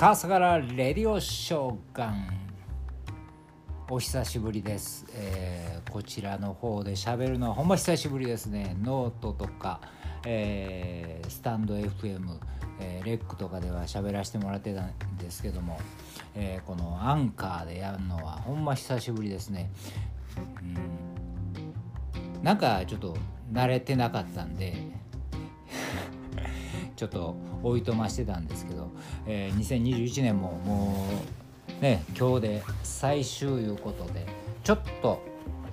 笠原レディオショーガン。お久しぶりです、えーこちらの方で喋るのはほんま久しぶりですね。ノートとか、えースタンド FM、えー REC とかでは喋らせてもらってたんですけども、えこのアンカーでやるのはほんま久しぶりですね。うん。なんかちょっと慣れてなかったんで。ちょっとおいとましてたんですけど、えー2021年ももうね今日で最終いうことでちょっと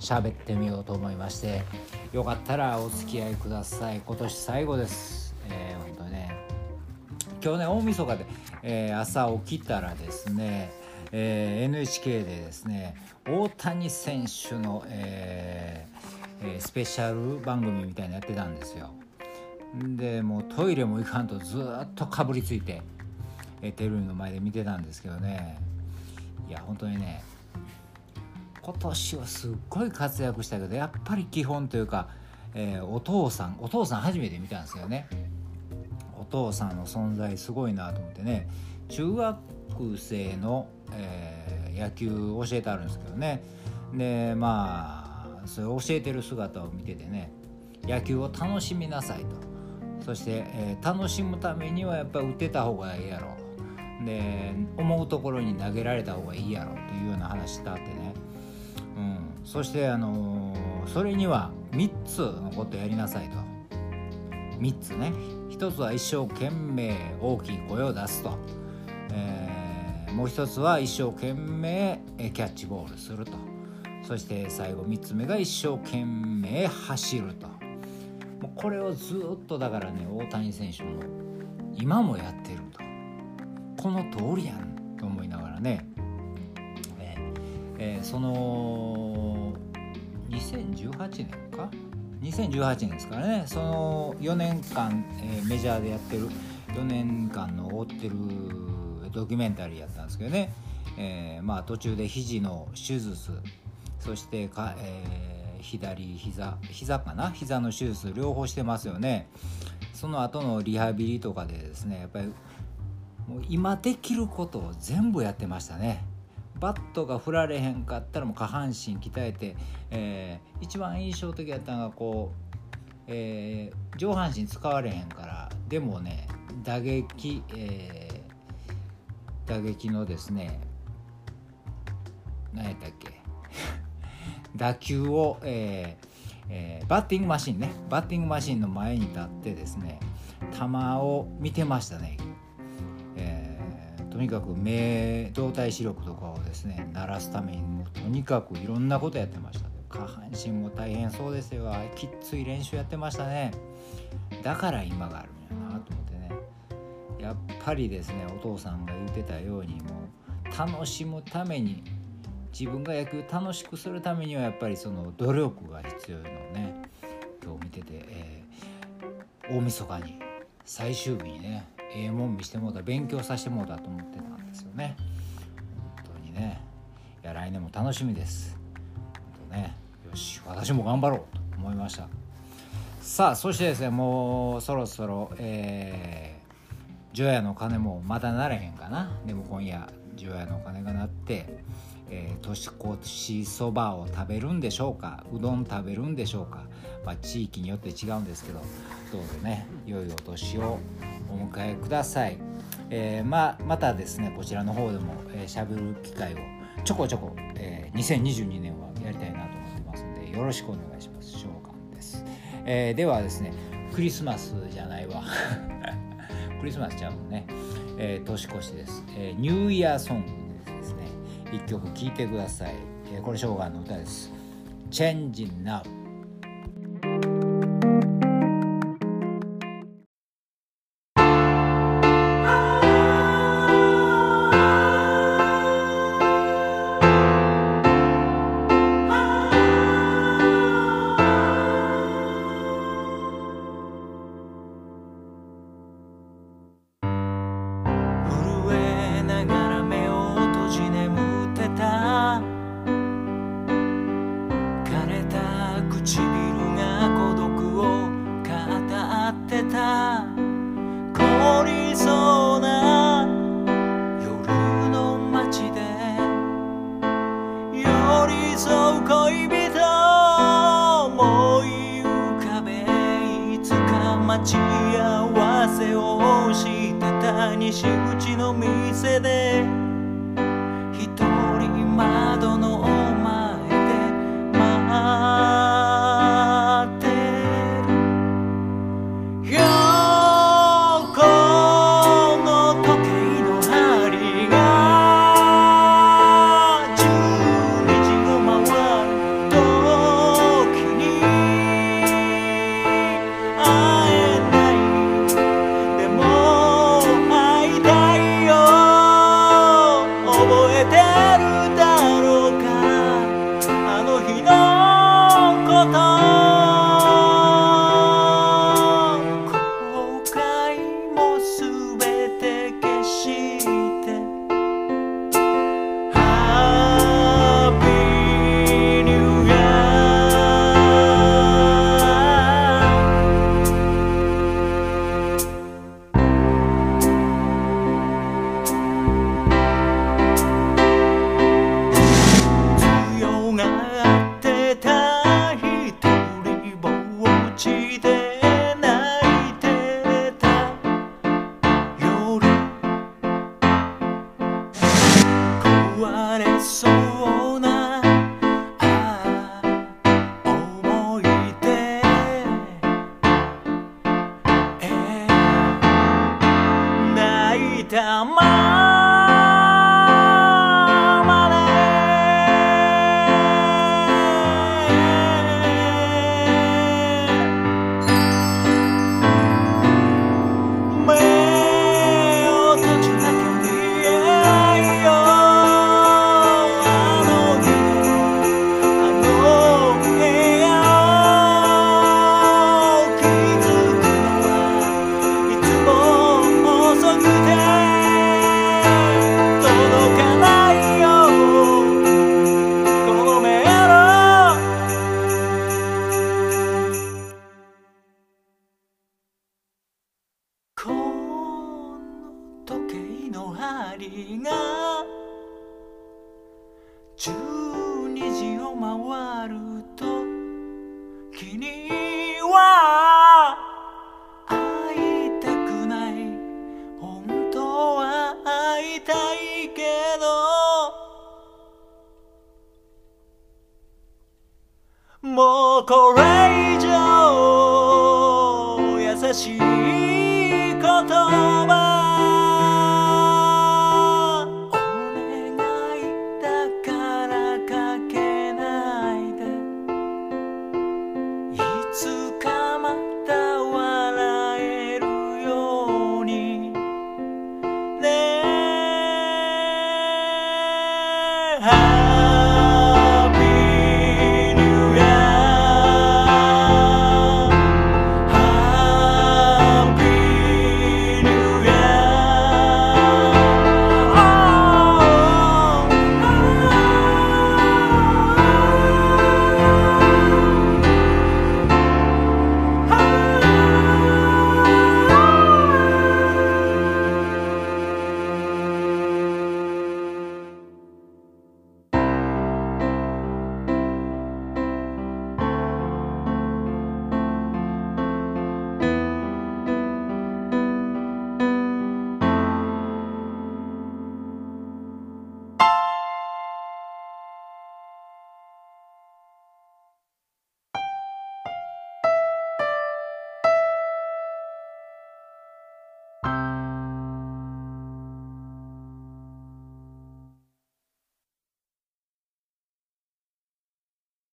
喋ってみようと思いましてよかったらお付き合いください。今年最後です、えー本当にね。今日ね大晦日で、えー朝起きたらですね、えー NHK でですね大谷選手の、えーえースペシャル番組みたいなのやってたんですよ。でもうトイレも行かんとずっとかぶりついて、えテレビの前で見てたんですけどね。いや本当にね今年はすっごい活躍したけどやっぱり基本というか、えーお父さんお父さん初めて見たんですよね。お父さんの存在すごいなと思ってね中学生の、えー野球教えてあるんですけどね。でまあそれ教えてる姿を見ててね野球を楽しみなさいと。そして、えー楽しむためにはやっぱり打てた方がいいやろ。で思うところに投げられた方がいいやろというような話してあってね、うん、そして、あのーそれには3つのことやりなさいと。3つね。1つは一生懸命大きい声を出すと、えーもう1つは一生懸命キャッチボールすると。そして最後3つ目が一生懸命走ると。これをずっとだからね大谷選手も今もやってると。この通りやんと思いながらね、えーえーその2018年か？2018年ですからね。その4年間、えーメジャーでやってる4年間の追ってるドキュメンタリーやったんですけどね、えーまあ途中で肘の手術そしてか、えー左膝膝かな？膝の手術両方してますよね。その後のリハビリとかでですねやっぱりもう今できることを全部やってましたね。バットが振られへんかったらもう下半身鍛えて、えー一番印象的やったのがこう、えー上半身使われへんからでもね打撃、えー打撃のですね何やったっけ？打球を、えーえーバッティングマシンね。バッティングマシンの前に立ってですね球を見てましたね、えーとにかく目動体視力とかをですね鳴らすためにもとにかくいろんなことやってました。下半身も大変そうですよ。きっつい練習やってましたね。だから今があるんやなと思ってね。やっぱりですねお父さんが言ってたようにもう楽しむために自分が野球楽しくするためにはやっぱりその努力が必要なのね。今日見てて、えー大晦日に最終日にねええもん見してもうた勉強させてもうたと思ってたんですよね。本当にね。いや来年も楽しみです。本当ね。よし私も頑張ろうと思いました。さあそしてですねもうそろそろえー除夜の鐘もまだなれへんかな。でも今夜除夜の鐘が鳴って、えー年越しそばを食べるんでしょうか？うどん食べるんでしょうか、まあ、地域によって違うんですけどどうぞね良いお年をお迎えください、えーま、またですねこちらの方でもえしゃべ、る機会をちょこちょこ、えー2022年はやりたいなと思ってますのでよろしくお願いします。召喚です、えーではですねクリスマスじゃないわ。クリスマスちゃうのね、えー年越しです、えーニューイヤーソングですね。一曲聴いてください、えーこれ生涯の歌です「Changing Now」てた。凍りそうな夜の街で。寄り添う恋人。思い浮かべいつか待ち合わせをしてた西口の店で。一人窓の Down my 回ると君は会いたくない。本当は会いたいけど。もうこれ以上優しい